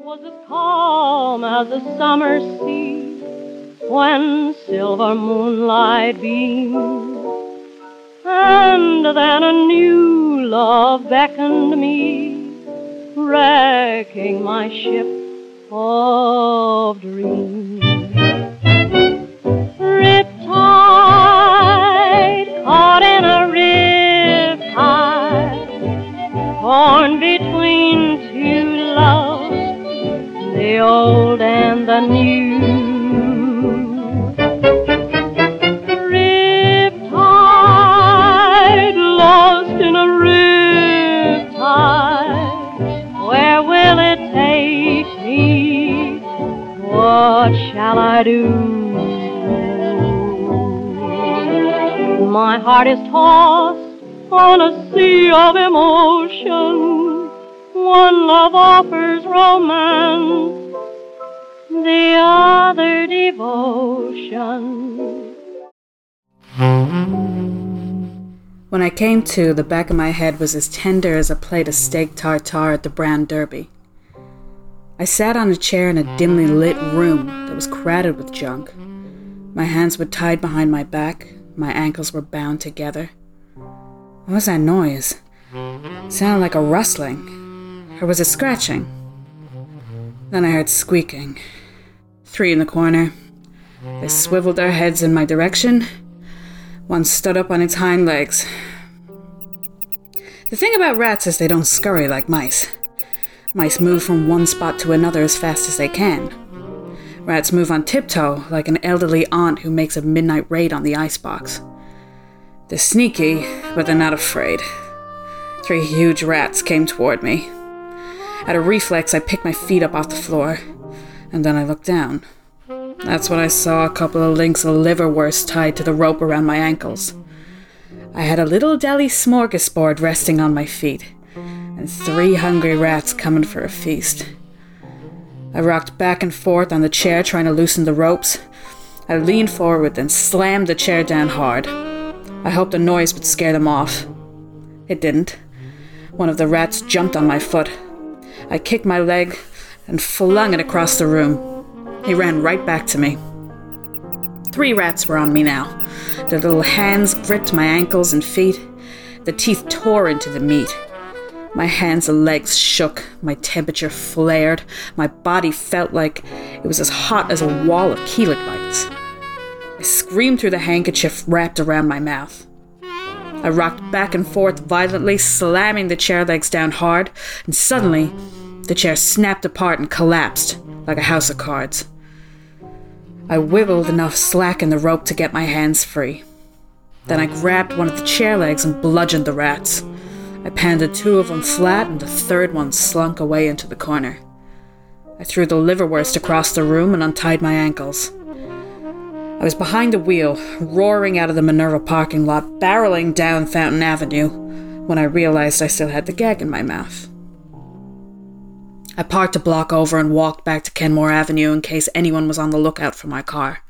was as calm as a summer sea when silver moonlight beams. And then a new love beckoned me, wrecking my ship of dreams. The old and the new. Riptide, lost in a riptide, where will it take me? What shall I do? My heart is tossed on a sea of emotion. One love offers romance, the other devotion. When I came to, the back of my head was as tender as a plate of steak tartare at the Brown Derby. I sat on a chair in a dimly lit room that was crowded with junk. My hands were tied behind my back, my ankles were bound together. What was that noise? It sounded like a rustling. Or was it scratching? Then I heard squeaking. Three in the corner. They swiveled their heads in my direction. One stood up on its hind legs. The thing about rats is they don't scurry like mice. Mice move from one spot to another as fast as they can. Rats move on tiptoe like an elderly aunt who makes a midnight raid on the icebox. They're sneaky, but they're not afraid. Three huge rats came toward me. At a reflex, I picked my feet up off the floor, and then I looked down. That's when I saw a couple of links of liverwurst tied to the rope around my ankles. I had a little deli smorgasbord resting on my feet, and three hungry rats coming for a feast. I rocked back and forth on the chair trying to loosen the ropes. I leaned forward and slammed the chair down hard. I hoped the noise would scare them off. It didn't. One of the rats jumped on my foot. I kicked my leg and flung it across the room. He ran right back to me. Three rats were on me now. Their little hands gripped my ankles and feet. The teeth tore into the meat. My hands and legs shook. My temperature flared. My body felt like it was as hot as a wall of Klieg lights. I screamed through the handkerchief wrapped around my mouth. I rocked back and forth violently, slamming the chair legs down hard, and suddenly the chair snapped apart and collapsed like a house of cards. I wiggled enough slack in the rope to get my hands free. Then I grabbed one of the chair legs and bludgeoned the rats. I pounded two of them flat, and the third one slunk away into the corner. I threw the liverwurst across the room and untied my ankles. I was behind the wheel, roaring out of the Minerva parking lot, barreling down Fountain Avenue, when I realized I still had the gag in my mouth. I parked a block over and walked back to Kenmore Avenue in case anyone was on the lookout for my car.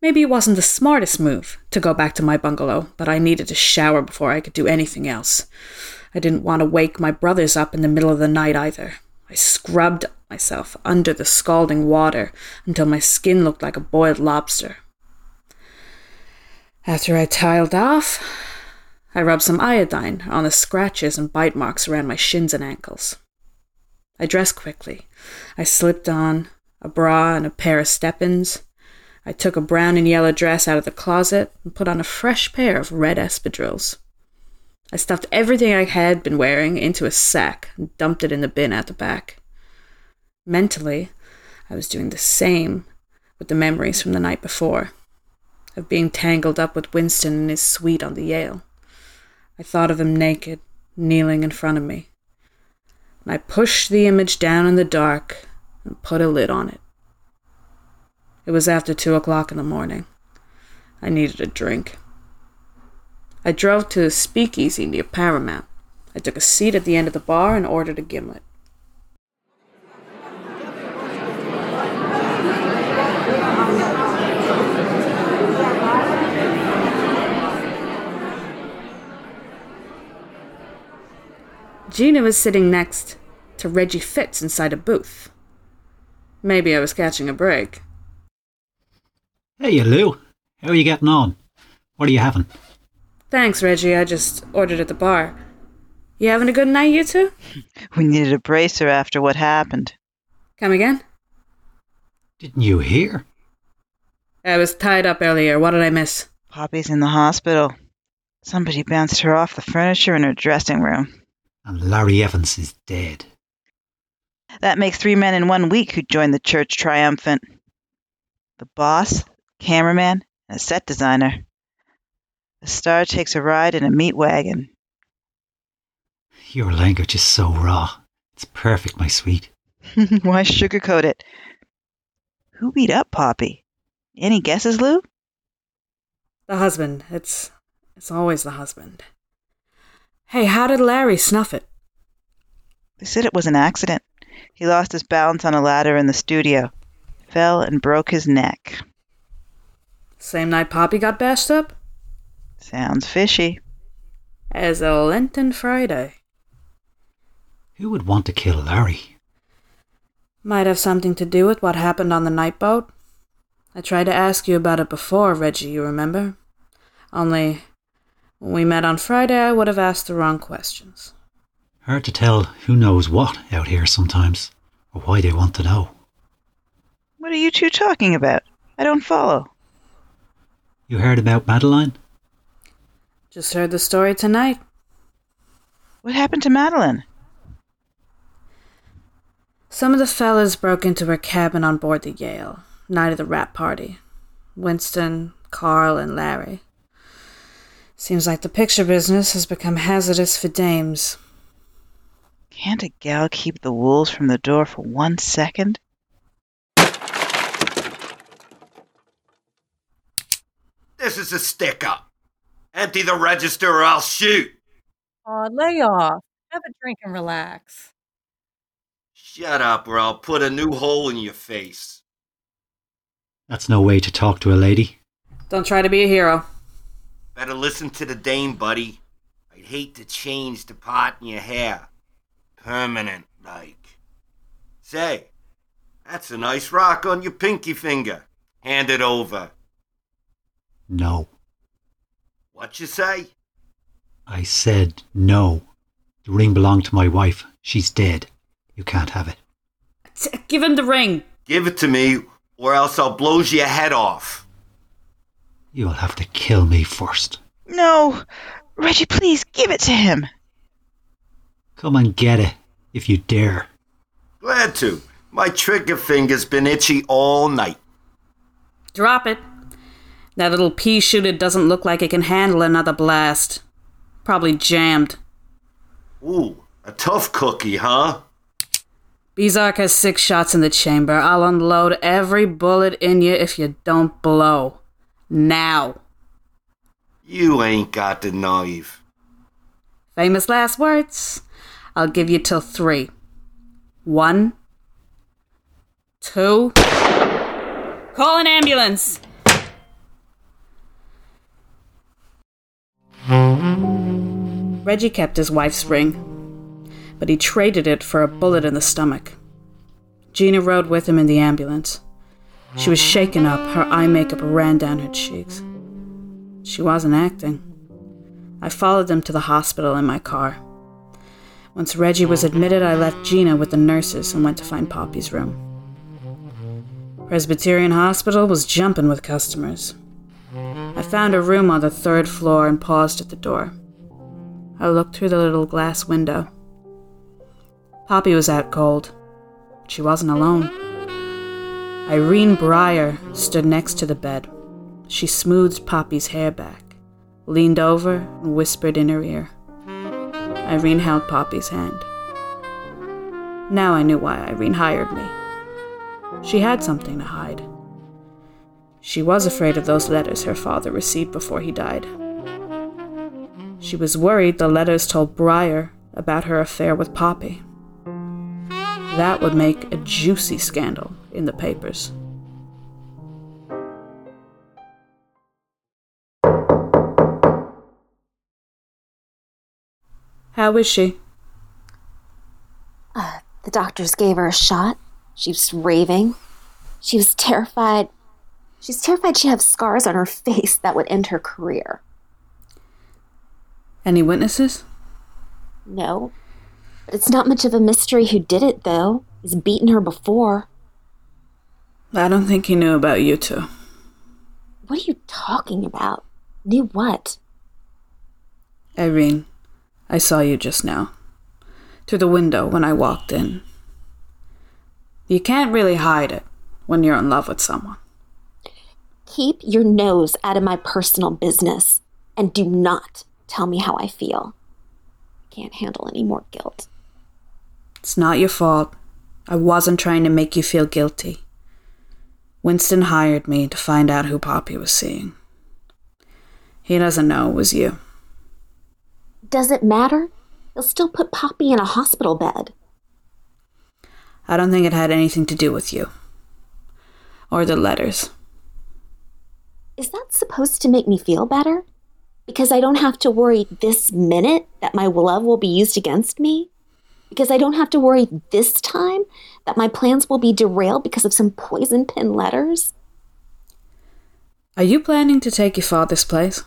Maybe it wasn't the smartest move to go back to my bungalow, but I needed a shower before I could do anything else. I didn't want to wake my brothers up in the middle of the night either. I scrubbed myself under the scalding water until my skin looked like a boiled lobster. After I tiled off, I rubbed some iodine on the scratches and bite marks around my shins and ankles. I dressed quickly. I slipped on a bra and a pair of step-ins. I took a brown and yellow dress out of the closet and put on a fresh pair of red espadrilles. I stuffed everything I had been wearing into a sack and dumped it in the bin at the back. Mentally, I was doing the same with the memories from the night before of being tangled up with Winston and his suite on the Yale. I thought of him naked, kneeling in front of me. I pushed the image down in the dark and put a lid on it. It was after two o'clock in the morning. I needed a drink. I drove to a speakeasy near Paramount. I took a seat at the end of the bar and ordered a gimlet. Gina was sitting next to Reggie Fitz inside a booth. Maybe I was catching a break. Hey, you Lou. How are you getting on? What are you having? Thanks, Reggie. I just ordered at the bar. You having a good night, you two? We needed a bracer after what happened. Come again? Didn't you hear? I was tied up earlier. What did I miss? Poppy's in the hospital. Somebody bounced her off the furniture in her dressing room. And Larry Evans is dead. That makes three men in one week who joined the church triumphant. The boss, cameraman, and a set designer. The star takes a ride in a meat wagon. Your language is so raw. It's perfect, my sweet. Why sugarcoat it? Who beat up Poppy? Any guesses, Lou? The husband. It's it's always the husband. Hey, how did Larry snuff it? They said it was an accident. He lost his balance on a ladder in the studio, fell and broke his neck. Same night Poppy got bashed up? Sounds fishy. As a Lenten Friday. Who would want to kill Larry? Might have something to do with what happened on the night boat. I tried to ask you about it before, Reggie, you remember? Only, when we met on Friday, I would have asked the wrong questions. Hard to tell who knows what out here sometimes, or why they want to know. What are you two talking about? I don't follow. You heard about Madeline? Just heard the story tonight. What happened to Madeline? Some of the fellas broke into her cabin on board the Yale, night of the wrap party. Winston, Carl, and Larry. Seems like the picture business has become hazardous for dames. Can't a gal keep the wolves from the door for one second? This is a stick up. Empty the register or I'll shoot. Aw, lay off. Have a drink and relax. Shut up or I'll put a new hole in your face. That's no way to talk to a lady. Don't try to be a hero. Better listen to the dame, buddy. I'd hate to change the pot in your hair. Permanent, like. Say, that's a nice rock on your pinky finger. Hand it over. No. What you say? I said no. The ring belonged to my wife. She's dead. You can't have it. T- give him the ring. Give it to me, or else I'll blow your head off. You'll have to kill me first. No! Reggie, please give it to him. Come and get it, if you dare. Glad to. My trigger finger's been itchy all night. Drop it. That little pea shooter doesn't look like it can handle another blast. Probably jammed. Ooh, a tough cookie, huh? Bezark has six shots in the chamber. I'll unload every bullet in you if you don't blow. Now. You ain't got the knife. Famous last words. I'll give you till three. One. Two. Call an ambulance! Reggie kept his wife's ring, but he traded it for a bullet in the stomach. Gina rode with him in the ambulance. She was shaken up, her eye makeup ran down her cheeks. She wasn't acting. I followed them to the hospital in my car. Once Reggie was admitted, I left Gina with the nurses and went to find Poppy's room. Presbyterian Hospital was jumping with customers. I found a room on the third floor and paused at the door. I looked through the little glass window. Poppy was out cold. She wasn't alone. Irene Breyer stood next to the bed. She smoothed Poppy's hair back, leaned over, and whispered in her ear. Irene held Poppy's hand. Now I knew why Irene hired me. She had something to hide. She was afraid of those letters her father received before he died. She was worried the letters told Breyer about her affair with Poppy. That would make a juicy scandal in the papers. How is she? Uh, The doctors gave her a shot. She was raving. She was terrified. She's terrified she'd have scars on her face that would end her career. Any witnesses? No. But it's not much of a mystery who did it, though. He's beaten her before. I don't think he knew about you two. What are you talking about? Knew what? Irene, I saw you just now. Through the window when I walked in. You can't really hide it when you're in love with someone. Keep your nose out of my personal business and do not tell me how I feel. I can't handle any more guilt. It's not your fault. I wasn't trying to make you feel guilty. Winston hired me to find out who Poppy was seeing. He doesn't know it was you. Does it matter? He'll still put Poppy in a hospital bed. I don't think it had anything to do with you. Or the letters. Is that supposed to make me feel better? Because I don't have to worry this minute that my love will be used against me? Because I don't have to worry this time that my plans will be derailed because of some poison pen letters? Are you planning to take your father's place?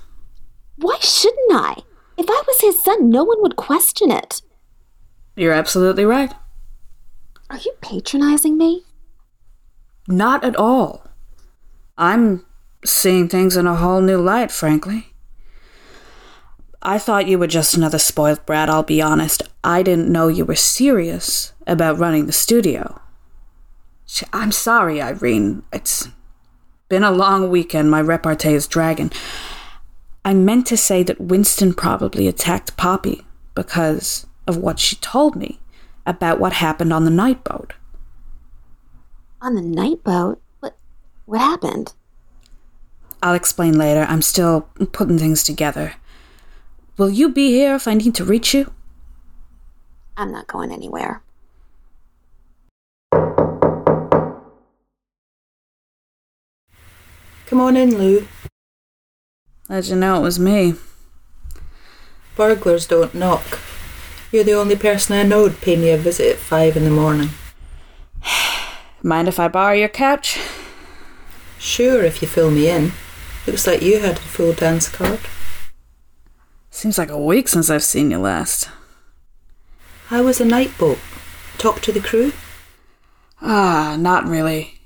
Why shouldn't I? If I was his son, no one would question it. You're absolutely right. Are you patronizing me? Not at all. I'm seeing things in a whole new light, frankly. I thought you were just another spoiled brat, I'll be honest. I didn't know you were serious about running the studio. I'm sorry, Irene. It's been a long weekend. My repartee is dragging. I meant to say that Winston probably attacked Poppy because of what she told me about what happened on the night boat. On the night boat? What, what happened? I'll explain later. I'm still putting things together. Will you be here if I need to reach you? I'm not going anywhere. Come on in, Lou. How'd you know it was me? Burglars don't knock. You're the only person I know would pay me a visit at five in the morning. Mind if I borrow your couch? Sure, if you fill me in. Looks like you had a full dance card. Seems like a week since I've seen you last. How was the night boat? Talk to the crew? Ah, not really.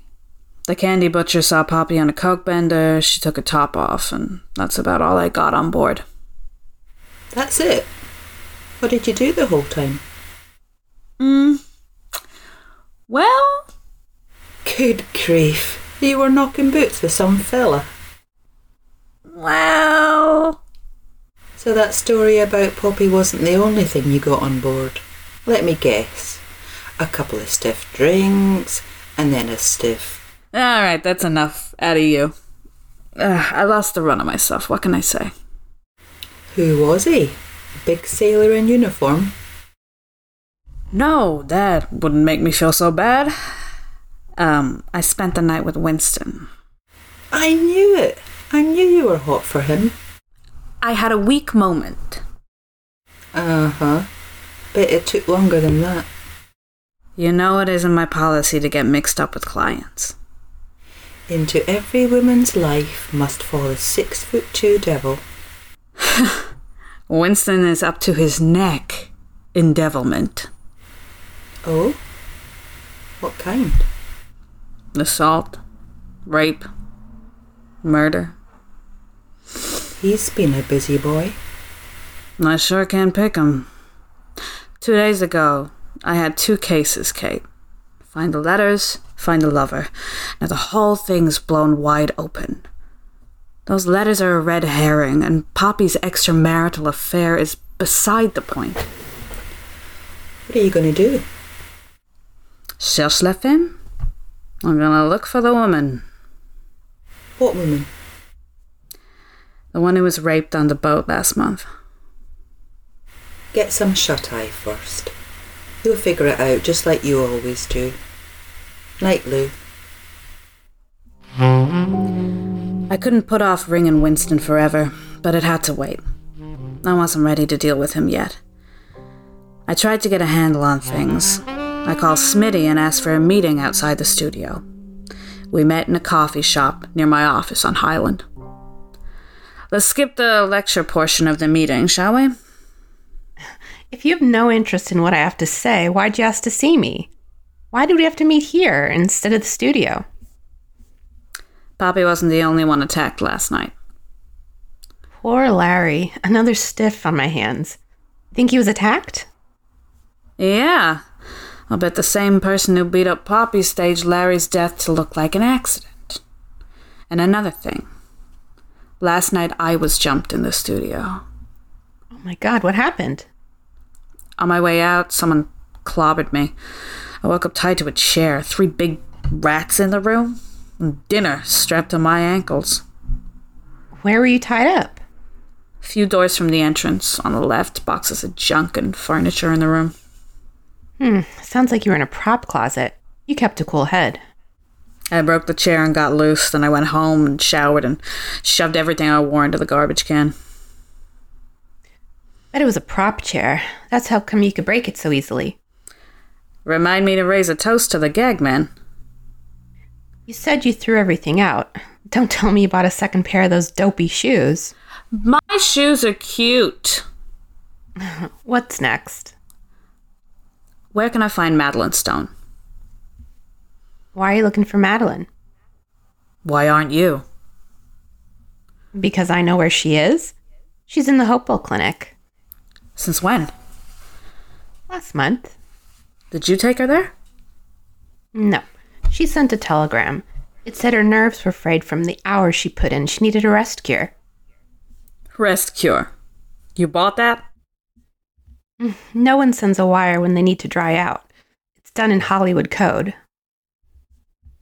The candy butcher saw Poppy on a coke bender, she took a top off, and that's about all I got on board. That's it. What did you do the whole time? Hmm. Well, Good grief. You were knocking boots with some fella. well. So that story about Poppy wasn't the only thing you got on board. Let me guess. A couple of stiff drinks, and then a stiff. Alright, that's enough out of you. I lost the run of myself, what can I say? Who was he? A big sailor in uniform? No, that wouldn't make me feel so bad. Um, I spent the night with Winston. I knew it. I knew you were hot for him. I had a weak moment. Uh huh. Bet it took longer than that. You know it isn't my policy to get mixed up with clients. Into every woman's life must fall a six foot two devil. Winston is up to his neck in devilment. Oh? What kind? Assault, rape, murder. He's been a busy boy. I sure can pick 'em. Two days ago, I had two cases, Kate. Find the letters, find the lover. Now the whole thing's blown wide open. Those letters are a red herring, and Poppy's extramarital affair is beside the point. What are you going to do? Cherche la femme? I'm gonna look for the woman. What woman? The one who was raped on the boat last month. Get some shut eye first. You'll figure it out just like you always do. Night, Lou. I couldn't put off ringing Winston forever, but it had to wait. I wasn't ready to deal with him yet. I tried to get a handle on things, I called Smitty and asked for a meeting outside the studio. We met in a coffee shop near my office on Highland. Let's skip the lecture portion of the meeting, shall we? If you have no interest in what I have to say, why'd you ask to see me? Why did we have to meet here instead of the studio? Poppy wasn't the only one attacked last night. Poor Larry. Another stiff on my hands. Think he was attacked? Yeah. I'll bet the same person who beat up Poppy staged Larry's death to look like an accident. And another thing. Last night I was jumped in the studio. Oh my god, what happened? On my way out, someone clobbered me. I woke up tied to a chair, three big rats in the room, and dinner strapped to my ankles. Where were you tied up? A few doors from the entrance. On the left, boxes of junk and furniture in the room. Hmm, sounds like you were in a prop closet. You kept a cool head. I broke the chair and got loose. Then I went home and showered and shoved everything I wore into the garbage can. Bet it was a prop chair. That's how come you could break it so easily. Remind me to raise a toast to the gag man. You said you threw everything out. Don't tell me you bought a second pair of those dopey shoes. My shoes are cute. What's next? Where can I find Madeline Stone? Why are you looking for Madeline? Why aren't you? Because I know where she is. She's in the Hopewell Clinic. Since when? Last month. Did you take her there? No. She sent a telegram. It said her nerves were frayed from the hours she put in. She needed a rest cure. Rest cure. You bought that? Mm, no one sends a wire when they need to dry out. It's done in Hollywood code.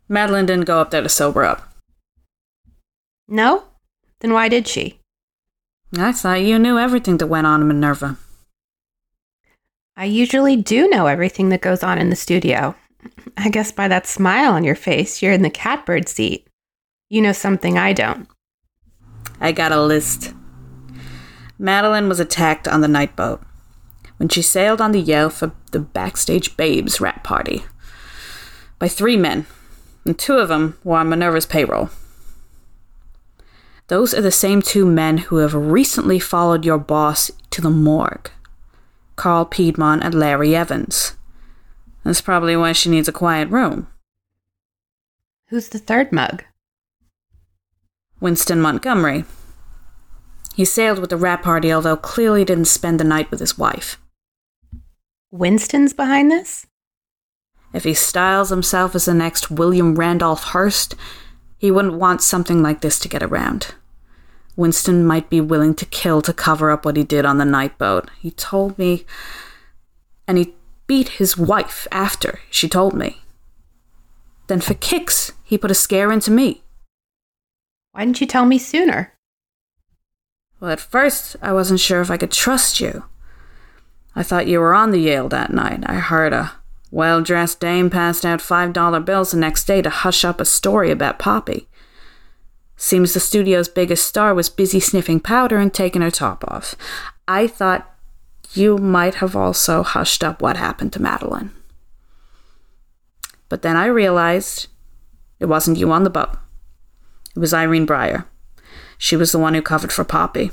Madeline didn't go up there to sober up. No? Then why did she? I thought you knew everything that went on in Minerva. I usually do know everything that goes on in the studio. I guess by that smile on your face, you're in the catbird seat. You know something I don't. I got a list. Madeline was attacked on the night boat when she sailed on the Yale for the Backstage Babes wrap party by three men, and two of them were on Minerva's payroll. Those are the same two men who have recently followed your boss to the morgue Carl Piedmont and Larry Evans. That's probably why she needs a quiet room. Who's the third mug? Winston Montgomery. He sailed with the wrap party, although clearly didn't spend the night with his wife. Winston's behind this? If he styles himself as the next William Randolph Hearst, he wouldn't want something like this to get around. Winston might be willing to kill to cover up what he did on the night boat. He told me. And he beat his wife after, she told me. Then for kicks, he put a scare into me. Why didn't you tell me sooner? Well, at first, I wasn't sure if I could trust you. I thought you were on the Yale that night. I heard a well dressed dame passed out $5 bills the next day to hush up a story about Poppy. Seems the studio's biggest star was busy sniffing powder and taking her top off. I thought you might have also hushed up what happened to Madeline. But then I realized it wasn't you on the boat. It was Irene Breyer. She was the one who covered for Poppy.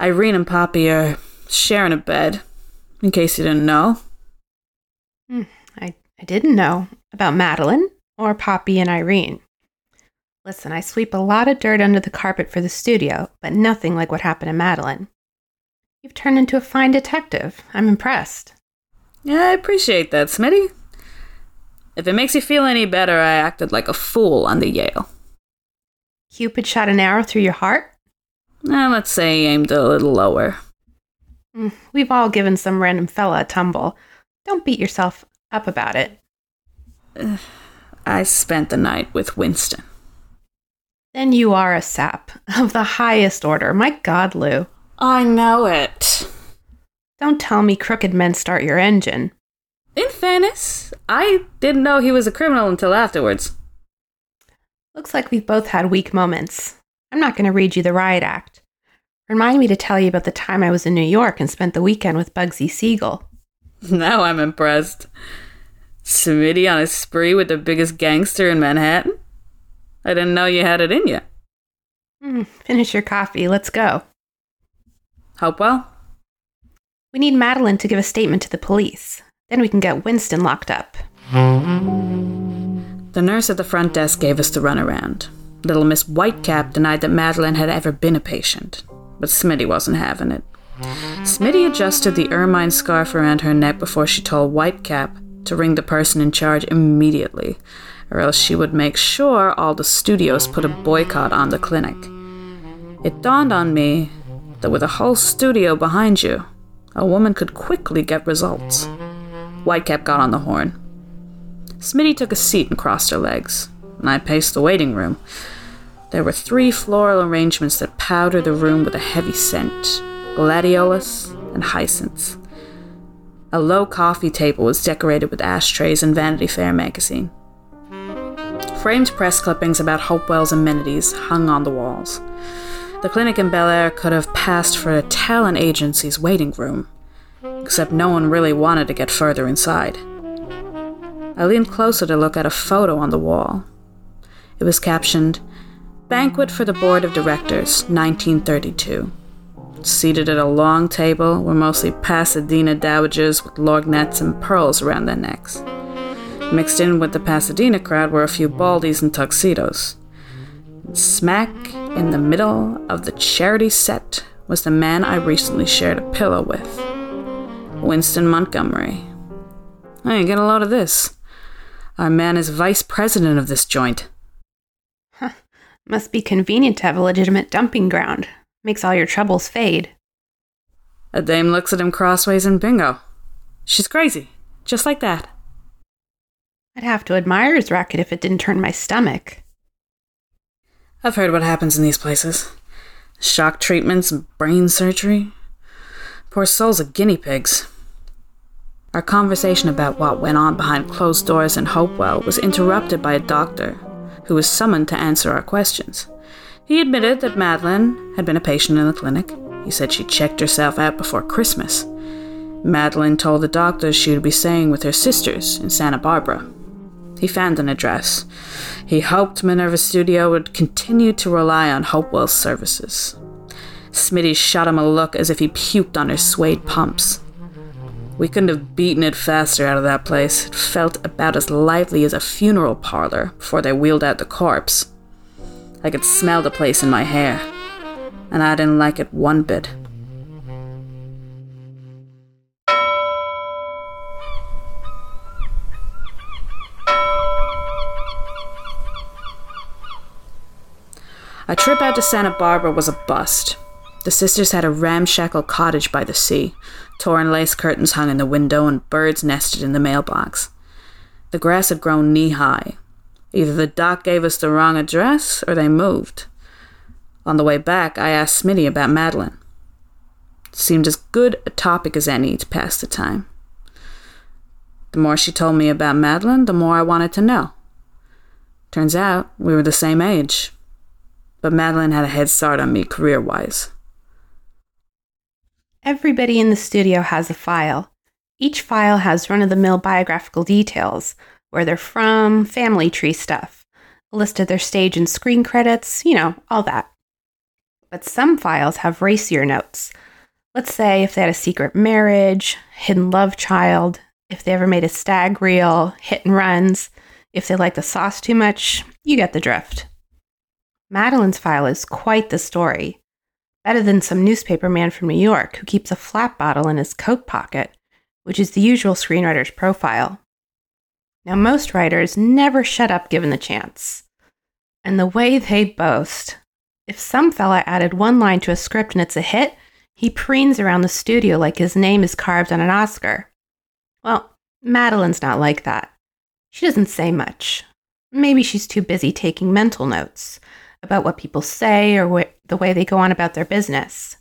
Irene and Poppy are sharing a bed, in case you didn't know. Hmm, I, I didn't know about Madeline or Poppy and Irene. Listen, I sweep a lot of dirt under the carpet for the studio, but nothing like what happened to Madeline. You've turned into a fine detective. I'm impressed. Yeah, I appreciate that, Smitty. If it makes you feel any better, I acted like a fool on the Yale. Cupid shot an arrow through your heart? Eh, let's say he aimed a little lower. Mm, We've all given some random fella a tumble. Don't beat yourself up about it. I spent the night with Winston. Then you are a sap of the highest order. My God, Lou. I know it. Don't tell me crooked men start your engine. In fairness, I didn't know he was a criminal until afterwards. Looks like we've both had weak moments. I'm not going to read you the riot act. Remind me to tell you about the time I was in New York and spent the weekend with Bugsy Siegel. Now I'm impressed. Smitty on a spree with the biggest gangster in Manhattan? I didn't know you had it in you. Mm, finish your coffee. Let's go. Hopewell? We need Madeline to give a statement to the police. Then we can get Winston locked up. The nurse at the front desk gave us the runaround. Little Miss Whitecap denied that Madeline had ever been a patient, but Smitty wasn't having it. Smitty adjusted the ermine scarf around her neck before she told Whitecap to ring the person in charge immediately, or else she would make sure all the studios put a boycott on the clinic. It dawned on me that with a whole studio behind you, a woman could quickly get results. Whitecap got on the horn. Smitty took a seat and crossed her legs, and I paced the waiting room. There were three floral arrangements that powdered the room with a heavy scent gladiolus and hyacinths. A low coffee table was decorated with ashtrays and Vanity Fair magazine. Framed press clippings about Hopewell's amenities hung on the walls. The clinic in Bel Air could have passed for a talent agency's waiting room, except no one really wanted to get further inside. I leaned closer to look at a photo on the wall. It was captioned, Banquet for the Board of Directors, 1932. Seated at a long table were mostly Pasadena dowagers with lorgnettes and pearls around their necks. Mixed in with the Pasadena crowd were a few baldies in tuxedos. Smack in the middle of the charity set was the man I recently shared a pillow with Winston Montgomery. Hey, get a load of this. Our man is vice president of this joint. Huh. Must be convenient to have a legitimate dumping ground. Makes all your troubles fade. A dame looks at him crossways and bingo. She's crazy. Just like that. I'd have to admire his racket if it didn't turn my stomach. I've heard what happens in these places shock treatments brain surgery. Poor souls are guinea pigs. Our conversation about what went on behind closed doors in Hopewell was interrupted by a doctor who was summoned to answer our questions. He admitted that Madeline had been a patient in the clinic. He said she checked herself out before Christmas. Madeline told the doctor she would be staying with her sisters in Santa Barbara. He found an address. He hoped Minerva Studio would continue to rely on Hopewell's services. Smitty shot him a look as if he puked on her suede pumps. We couldn't have beaten it faster out of that place. It felt about as lively as a funeral parlor before they wheeled out the corpse. I could smell the place in my hair, and I didn't like it one bit. A trip out to Santa Barbara was a bust. The sisters had a ramshackle cottage by the sea. Torn lace curtains hung in the window, and birds nested in the mailbox. The grass had grown knee high, Either the doc gave us the wrong address or they moved. On the way back, I asked Smitty about Madeline. It seemed as good a topic as any to pass the time. The more she told me about Madeline, the more I wanted to know. Turns out we were the same age, but Madeline had a head start on me career wise. Everybody in the studio has a file. Each file has run of the mill biographical details where they're from, family tree stuff, a list of their stage and screen credits, you know, all that. But some files have racier notes. Let's say if they had a secret marriage, hidden love child, if they ever made a stag reel, hit and runs, if they like the sauce too much, you get the drift. Madeline's file is quite the story. Better than some newspaper man from New York who keeps a flat bottle in his coat pocket, which is the usual screenwriter's profile. Now, most writers never shut up given the chance. And the way they boast if some fella added one line to a script and it's a hit, he preens around the studio like his name is carved on an Oscar. Well, Madeline's not like that. She doesn't say much. Maybe she's too busy taking mental notes about what people say or the way they go on about their business.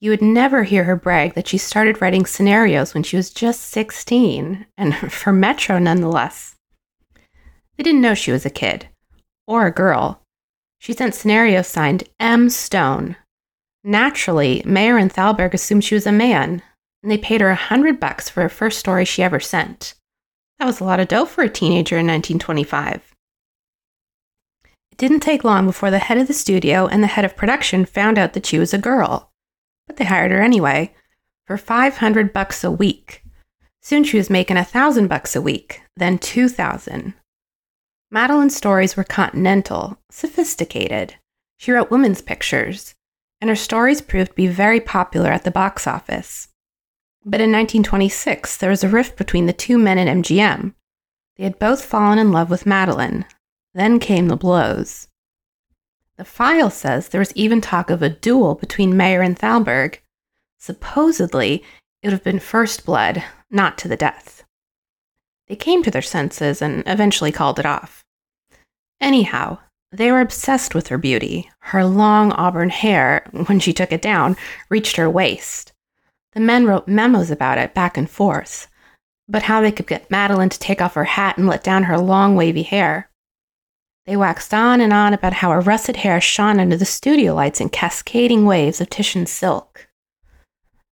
You would never hear her brag that she started writing scenarios when she was just 16, and for Metro nonetheless. They didn't know she was a kid, or a girl. She sent scenarios signed M. Stone. Naturally, Mayer and Thalberg assumed she was a man. and they paid her a hundred bucks for her first story she ever sent. That was a lot of dough for a teenager in 1925. Didn't take long before the head of the studio and the head of production found out that she was a girl, but they hired her anyway for 500 bucks a week. Soon she was making a thousand bucks a week, then 2,000. Madeline's stories were continental, sophisticated. She wrote women's pictures, and her stories proved to be very popular at the box office. But in 1926, there was a rift between the two men at MGM. They had both fallen in love with Madeline. Then came the blows. The file says there was even talk of a duel between Mayer and Thalberg. Supposedly, it would have been first blood, not to the death. They came to their senses and eventually called it off. Anyhow, they were obsessed with her beauty. Her long auburn hair, when she took it down, reached her waist. The men wrote memos about it back and forth, but how they could get Madeline to take off her hat and let down her long wavy hair. They waxed on and on about how her russet hair shone under the studio lights in cascading waves of Titian silk.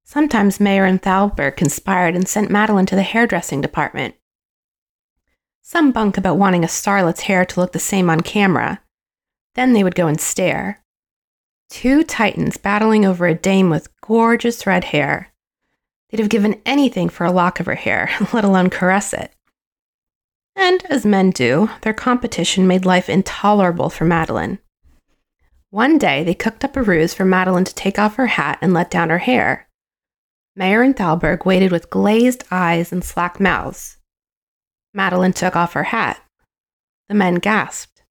Sometimes Mayer and Thalberg conspired and sent Madeline to the hairdressing department. Some bunk about wanting a starlet's hair to look the same on camera. Then they would go and stare. Two titans battling over a dame with gorgeous red hair. They'd have given anything for a lock of her hair, let alone caress it. And, as men do, their competition made life intolerable for Madeline. One day, they cooked up a ruse for Madeline to take off her hat and let down her hair. Mayer and Thalberg waited with glazed eyes and slack mouths. Madeline took off her hat. The men gasped.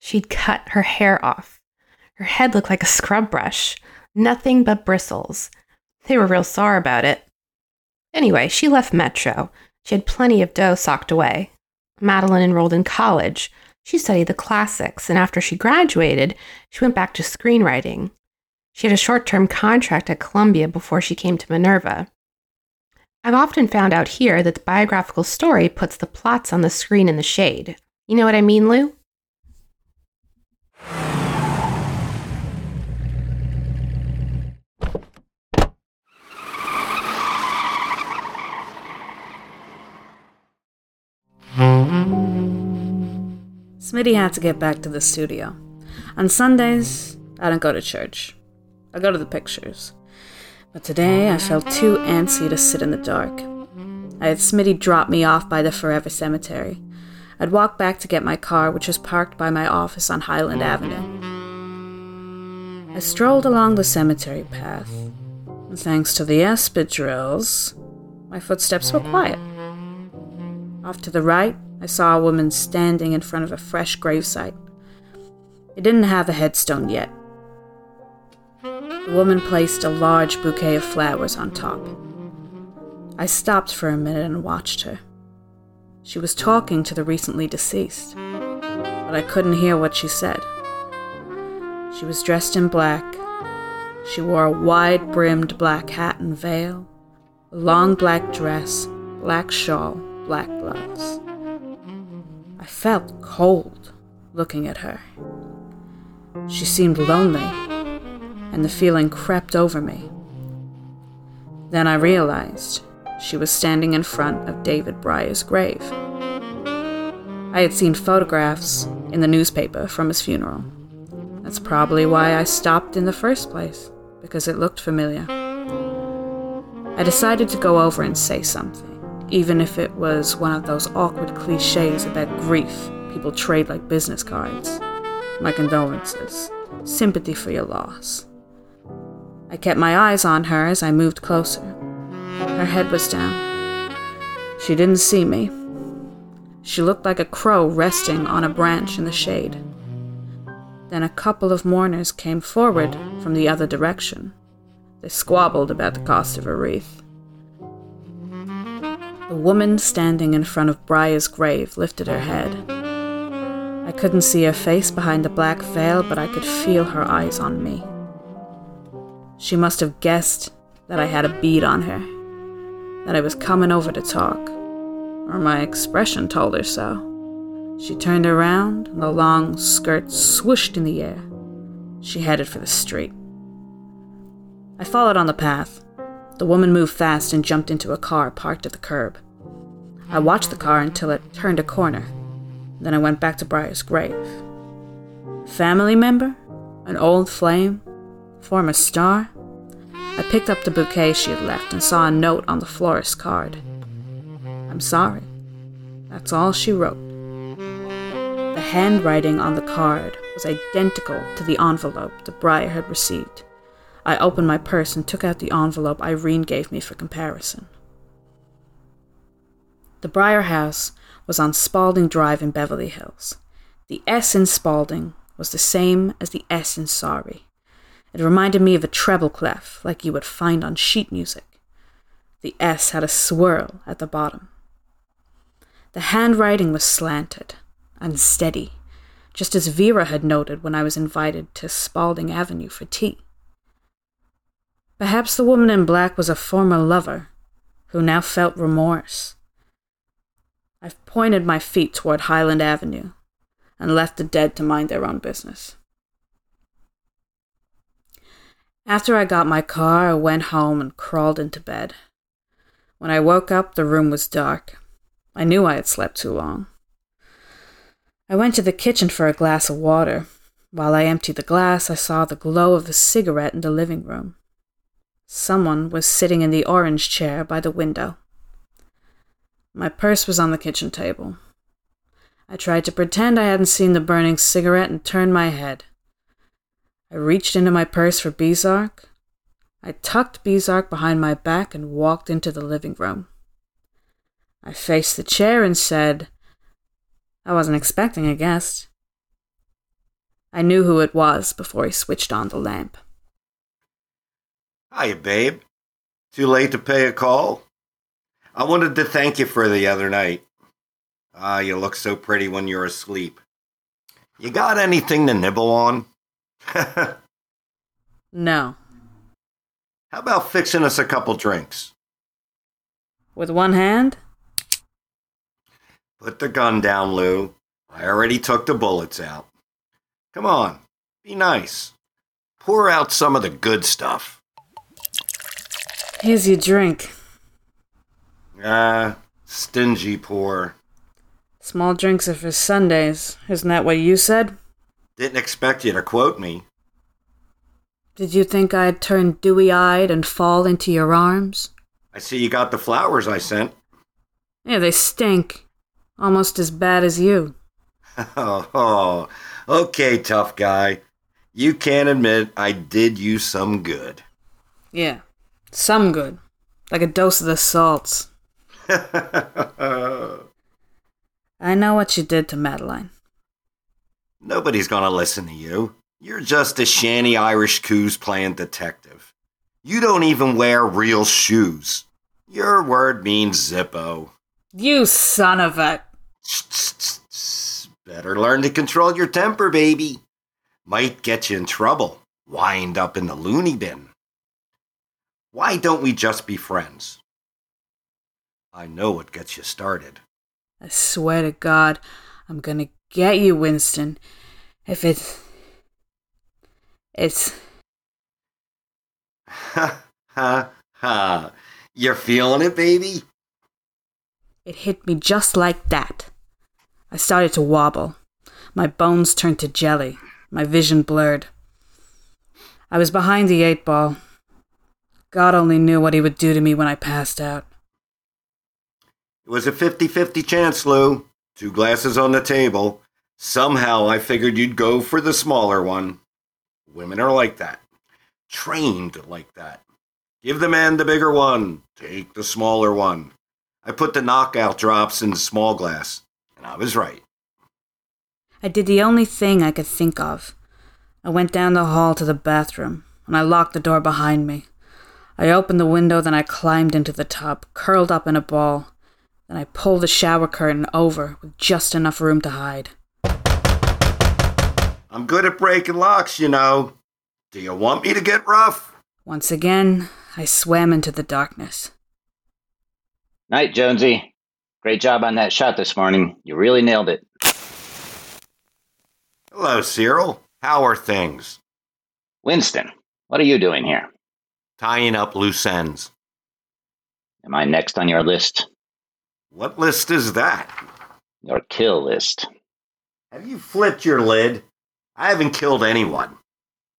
She'd cut her hair off. Her head looked like a scrub brush, nothing but bristles. They were real sore about it. Anyway, she left Metro. She had plenty of dough socked away. Madeline enrolled in college. She studied the classics, and after she graduated, she went back to screenwriting. She had a short term contract at Columbia before she came to Minerva. I've often found out here that the biographical story puts the plots on the screen in the shade. You know what I mean, Lou? Smitty had to get back to the studio. On Sundays, I don't go to church. I go to the pictures. But today I felt too antsy to sit in the dark. I had Smitty drop me off by the Forever Cemetery. I'd walk back to get my car, which was parked by my office on Highland Avenue. I strolled along the cemetery path, and thanks to the espadrilles, my footsteps were quiet. Off to the right, I saw a woman standing in front of a fresh gravesite. It didn't have a headstone yet. The woman placed a large bouquet of flowers on top. I stopped for a minute and watched her. She was talking to the recently deceased, but I couldn't hear what she said. She was dressed in black. She wore a wide brimmed black hat and veil, a long black dress, black shawl, black gloves. I felt cold looking at her. She seemed lonely, and the feeling crept over me. Then I realized she was standing in front of David Breyer's grave. I had seen photographs in the newspaper from his funeral. That's probably why I stopped in the first place, because it looked familiar. I decided to go over and say something even if it was one of those awkward cliches about grief people trade like business cards. My condolences. Sympathy for your loss. I kept my eyes on her as I moved closer. Her head was down. She didn't see me. She looked like a crow resting on a branch in the shade. Then a couple of mourners came forward from the other direction. They squabbled about the cost of a wreath. The woman standing in front of Breyer's grave lifted her head. I couldn't see her face behind the black veil, but I could feel her eyes on me. She must have guessed that I had a bead on her, that I was coming over to talk, or my expression told her so. She turned around, and the long skirt swooshed in the air. She headed for the street. I followed on the path. The woman moved fast and jumped into a car parked at the curb. I watched the car until it turned a corner. Then I went back to Breyer's grave. Family member? An old flame? Former star? I picked up the bouquet she had left and saw a note on the florist's card. I'm sorry. That's all she wrote. The handwriting on the card was identical to the envelope that Briar had received. I opened my purse and took out the envelope Irene gave me for comparison. The Breyer house was on Spalding Drive in Beverly Hills. The S in Spalding was the same as the S in Sorry. It reminded me of a treble clef like you would find on sheet music. The S had a swirl at the bottom. The handwriting was slanted, unsteady, just as Vera had noted when I was invited to Spalding Avenue for tea. Perhaps the woman in black was a former lover who now felt remorse. I pointed my feet toward Highland Avenue and left the dead to mind their own business. After I got my car, I went home and crawled into bed. When I woke up, the room was dark. I knew I had slept too long. I went to the kitchen for a glass of water. While I emptied the glass, I saw the glow of a cigarette in the living room. Someone was sitting in the orange chair by the window. My purse was on the kitchen table. I tried to pretend I hadn't seen the burning cigarette and turned my head. I reached into my purse for Bezark. I tucked Bezark behind my back and walked into the living room. I faced the chair and said, I wasn't expecting a guest. I knew who it was before he switched on the lamp. Hiya, babe. Too late to pay a call? I wanted to thank you for the other night. Ah, you look so pretty when you're asleep. You got anything to nibble on? no. How about fixing us a couple drinks? With one hand? Put the gun down, Lou. I already took the bullets out. Come on, be nice. Pour out some of the good stuff. Here's your drink. Ah, stingy poor. Small drinks are for Sundays. Isn't that what you said? Didn't expect you to quote me. Did you think I'd turn dewy eyed and fall into your arms? I see you got the flowers I sent. Yeah, they stink. Almost as bad as you. oh, oh, okay, tough guy. You can't admit I did you some good. Yeah, some good. Like a dose of the salts. I know what you did to Madeline. Nobody's gonna listen to you. You're just a shanty Irish coos playing detective. You don't even wear real shoes. Your word means Zippo. You son of a. Better learn to control your temper, baby. Might get you in trouble. Wind up in the loony bin. Why don't we just be friends? I know what gets you started. I swear to God, I'm gonna get you, Winston. If it's. It's. Ha ha ha. You're feeling it, baby? It hit me just like that. I started to wobble. My bones turned to jelly. My vision blurred. I was behind the eight ball. God only knew what he would do to me when I passed out. It was a 50 50 chance, Lou. Two glasses on the table. Somehow I figured you'd go for the smaller one. Women are like that. Trained like that. Give the man the bigger one. Take the smaller one. I put the knockout drops in the small glass, and I was right. I did the only thing I could think of. I went down the hall to the bathroom, and I locked the door behind me. I opened the window, then I climbed into the tub, curled up in a ball. Then I pulled the shower curtain over with just enough room to hide. I'm good at breaking locks, you know. Do you want me to get rough? Once again, I swam into the darkness. Night, Jonesy. Great job on that shot this morning. You really nailed it. Hello, Cyril. How are things? Winston, what are you doing here? Tying up loose ends. Am I next on your list? What list is that? Your kill list. Have you flipped your lid? I haven't killed anyone.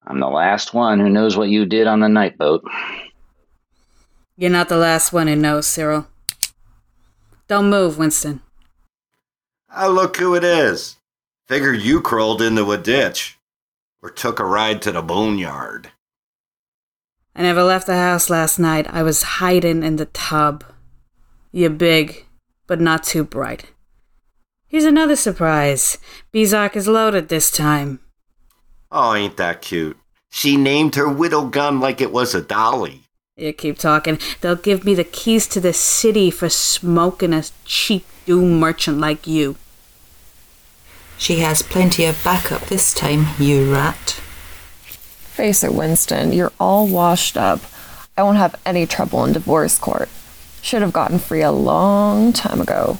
I'm the last one who knows what you did on the night boat. You're not the last one who knows, Cyril. Don't move, Winston. Ah, look who it is. Figured you crawled into a ditch. Or took a ride to the boneyard. I never left the house last night. I was hiding in the tub. You're big, but not too bright. Here's another surprise. Bezark is loaded this time. Oh, ain't that cute? She named her widow gun like it was a dolly. You keep talking. They'll give me the keys to the city for smoking a cheap doom merchant like you. She has plenty of backup this time, you rat. Face it, Winston, you're all washed up. I won't have any trouble in divorce court. Should have gotten free a long time ago.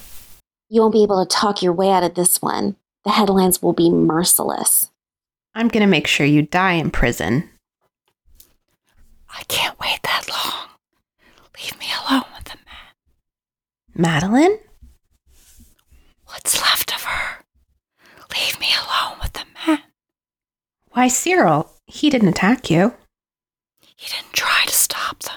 You won't be able to talk your way out of this one. The headlines will be merciless. I'm going to make sure you die in prison. I can't wait that long. Leave me alone with the man. Madeline? What's left of her? Leave me alone with the man. Why, Cyril, he didn't attack you. He didn't try to stop them.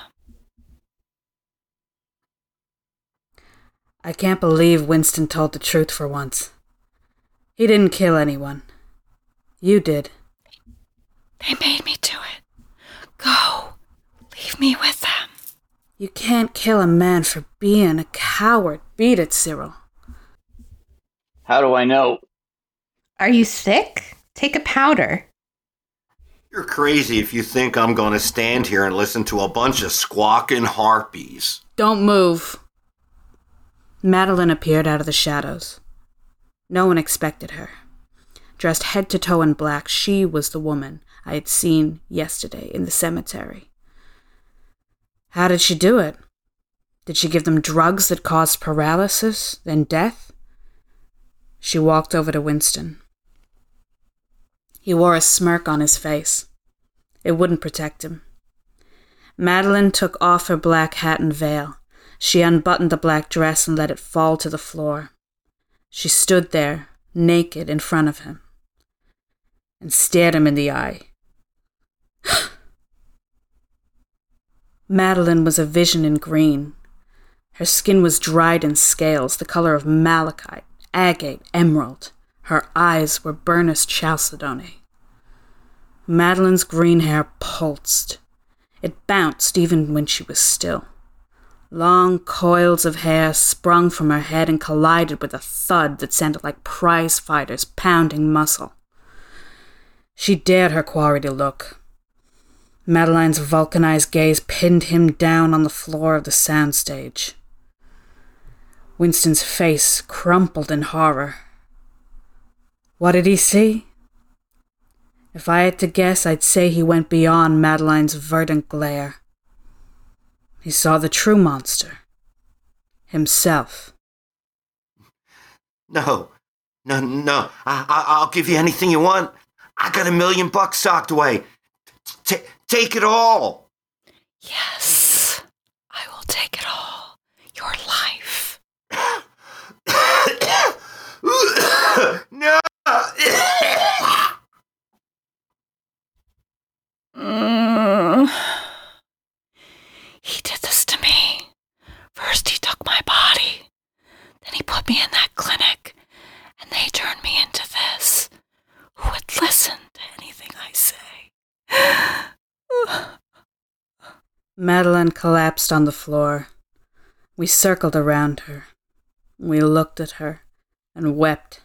I can't believe Winston told the truth for once. He didn't kill anyone. You did. They made me do it. Go. Leave me with them. You can't kill a man for being a coward. Beat it, Cyril. How do I know? Are you sick? Take a powder. You're crazy if you think I'm going to stand here and listen to a bunch of squawking harpies. Don't move. Madeline appeared out of the shadows. No one expected her. Dressed head to toe in black, she was the woman I had seen yesterday in the cemetery. How did she do it? Did she give them drugs that caused paralysis, then death? She walked over to Winston. He wore a smirk on his face. It wouldn't protect him. Madeline took off her black hat and veil. She unbuttoned the black dress and let it fall to the floor. She stood there, naked, in front of him, and stared him in the eye. Madeline was a vision in green. Her skin was dried in scales, the color of malachite, agate, emerald. Her eyes were burnished chalcedony. Madeline's green hair pulsed. It bounced even when she was still. Long coils of hair sprung from her head and collided with a thud that sounded like prize fighters pounding muscle. She dared her quarry to look. Madeline's vulcanized gaze pinned him down on the floor of the soundstage. Winston's face crumpled in horror. What did he see? If I had to guess, I'd say he went beyond Madeline's verdant glare. He saw the true monster. Himself. No, no, no. I, I, I'll give you anything you want. I got a million bucks socked away. T- take it all. Yes, I will take it all. Your life. no. Mm. He did this to me. First, he took my body. Then he put me in that clinic. And they turned me into this. Who would listen to anything I say? Madeline collapsed on the floor. We circled around her. We looked at her and wept.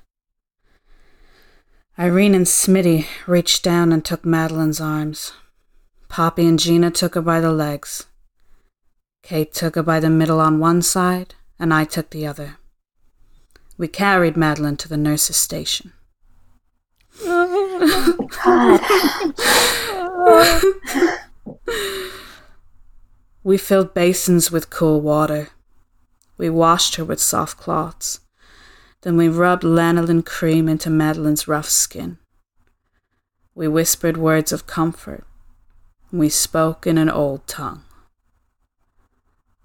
Irene and Smitty reached down and took Madeline's arms. Poppy and Gina took her by the legs. Kate took her by the middle on one side, and I took the other. We carried Madeline to the nurse's station. we filled basins with cool water. We washed her with soft cloths. Then we rubbed lanolin cream into Madeline's rough skin. We whispered words of comfort. We spoke in an old tongue.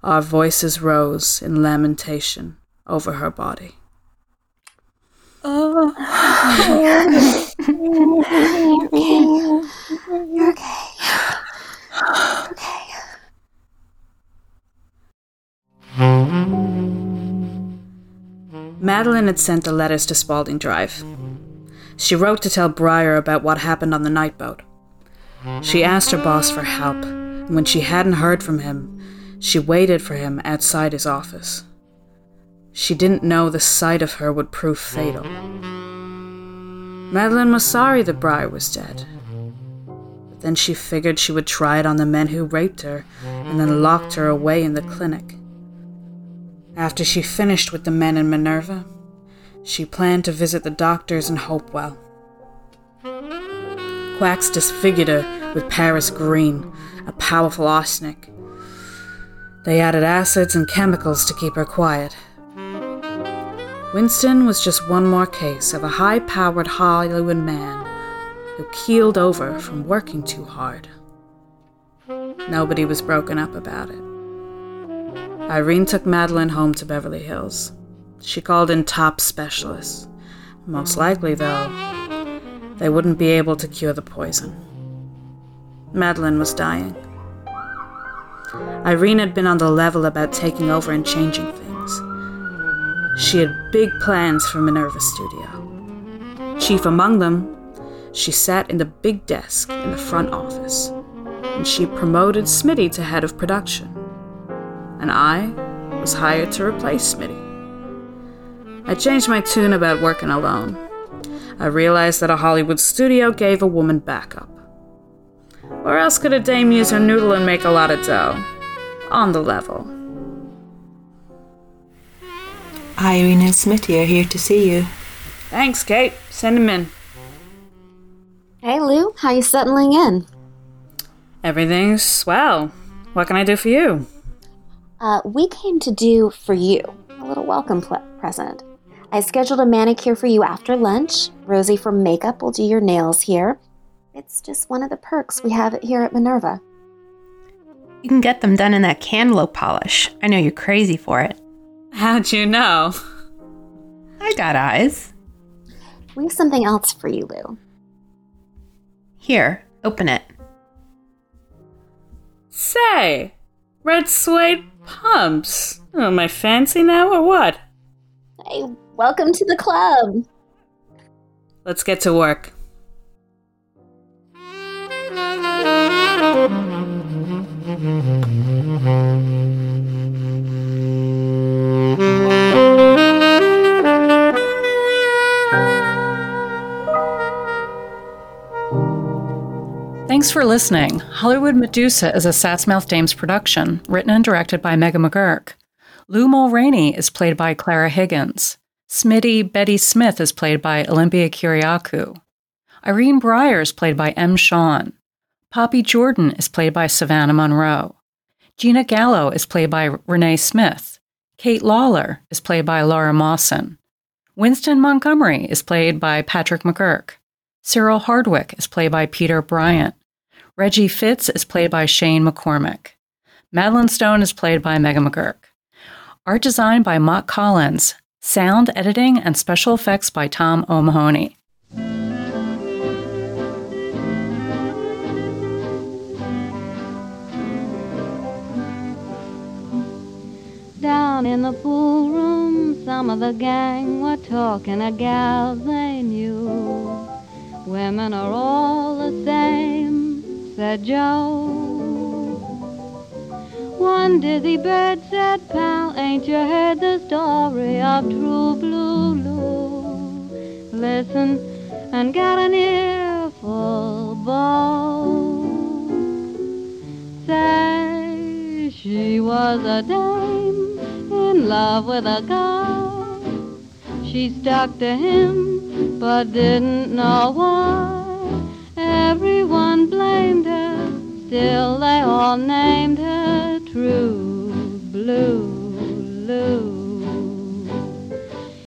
Our voices rose in lamentation over her body. Oh. You're okay. You're okay. Okay. Madeline had sent the letters to Spalding Drive. She wrote to tell Breyer about what happened on the night boat. She asked her boss for help, and when she hadn't heard from him, she waited for him outside his office. She didn't know the sight of her would prove fatal. Madeline was sorry that Breyer was dead. But then she figured she would try it on the men who raped her and then locked her away in the clinic. After she finished with the men in Minerva, she planned to visit the doctors in Hopewell. Quacks disfigured her with Paris green, a powerful arsenic. They added acids and chemicals to keep her quiet. Winston was just one more case of a high powered Hollywood man who keeled over from working too hard. Nobody was broken up about it. Irene took Madeline home to Beverly Hills. She called in top specialists. Most likely, though, they wouldn't be able to cure the poison. Madeline was dying. Irene had been on the level about taking over and changing things. She had big plans for Minerva Studio. Chief among them, she sat in the big desk in the front office, and she promoted Smitty to head of production. And I was hired to replace Smitty. I changed my tune about working alone. I realized that a Hollywood studio gave a woman backup. Where else could a dame use her noodle and make a lot of dough? On the level. Irene and Smitty are here to see you. Thanks, Kate. Send them in. Hey, Lou, how you settling in? Everything's swell. What can I do for you? Uh, we came to do for you a little welcome pl- present. I scheduled a manicure for you after lunch. Rosie from Makeup will do your nails here. It's just one of the perks we have here at Minerva. You can get them done in that cantaloupe polish. I know you're crazy for it. How'd you know? I got eyes. We have something else for you, Lou. Here, open it. Say, red suede pumps. Oh, am I fancy now or what? Hey, welcome to the club. Let's get to work. Thanks for listening. Hollywood Medusa is a Sass Mouth Dames production, written and directed by Megan McGurk. Lou Mulreany is played by Clara Higgins. Smitty Betty Smith is played by Olympia Kiriakou. Irene Breyer is played by M. Shawn. Poppy Jordan is played by Savannah Monroe. Gina Gallo is played by Renee Smith. Kate Lawlor is played by Laura Mawson. Winston Montgomery is played by Patrick McGurk. Cyril Hardwicke is played by Peter Bryant. Reggie Fitz is played by Shane McCormack. Madeline Stone is played by Megan McGurk. Art design by Mot Collins. Sound editing and special effects by Tom O'Mahony. Down in the pool room, some of the gang were talking of gals they knew. Women are all the same, said Joe. One dizzy bird said, Pal, ain't you heard the story of True Blue Lou? Listen and get an earful, Bo. Say she was a dame in love with a guy. She stuck to him, but didn't know why. Everyone blamed her, still they all named her True Blue Lou.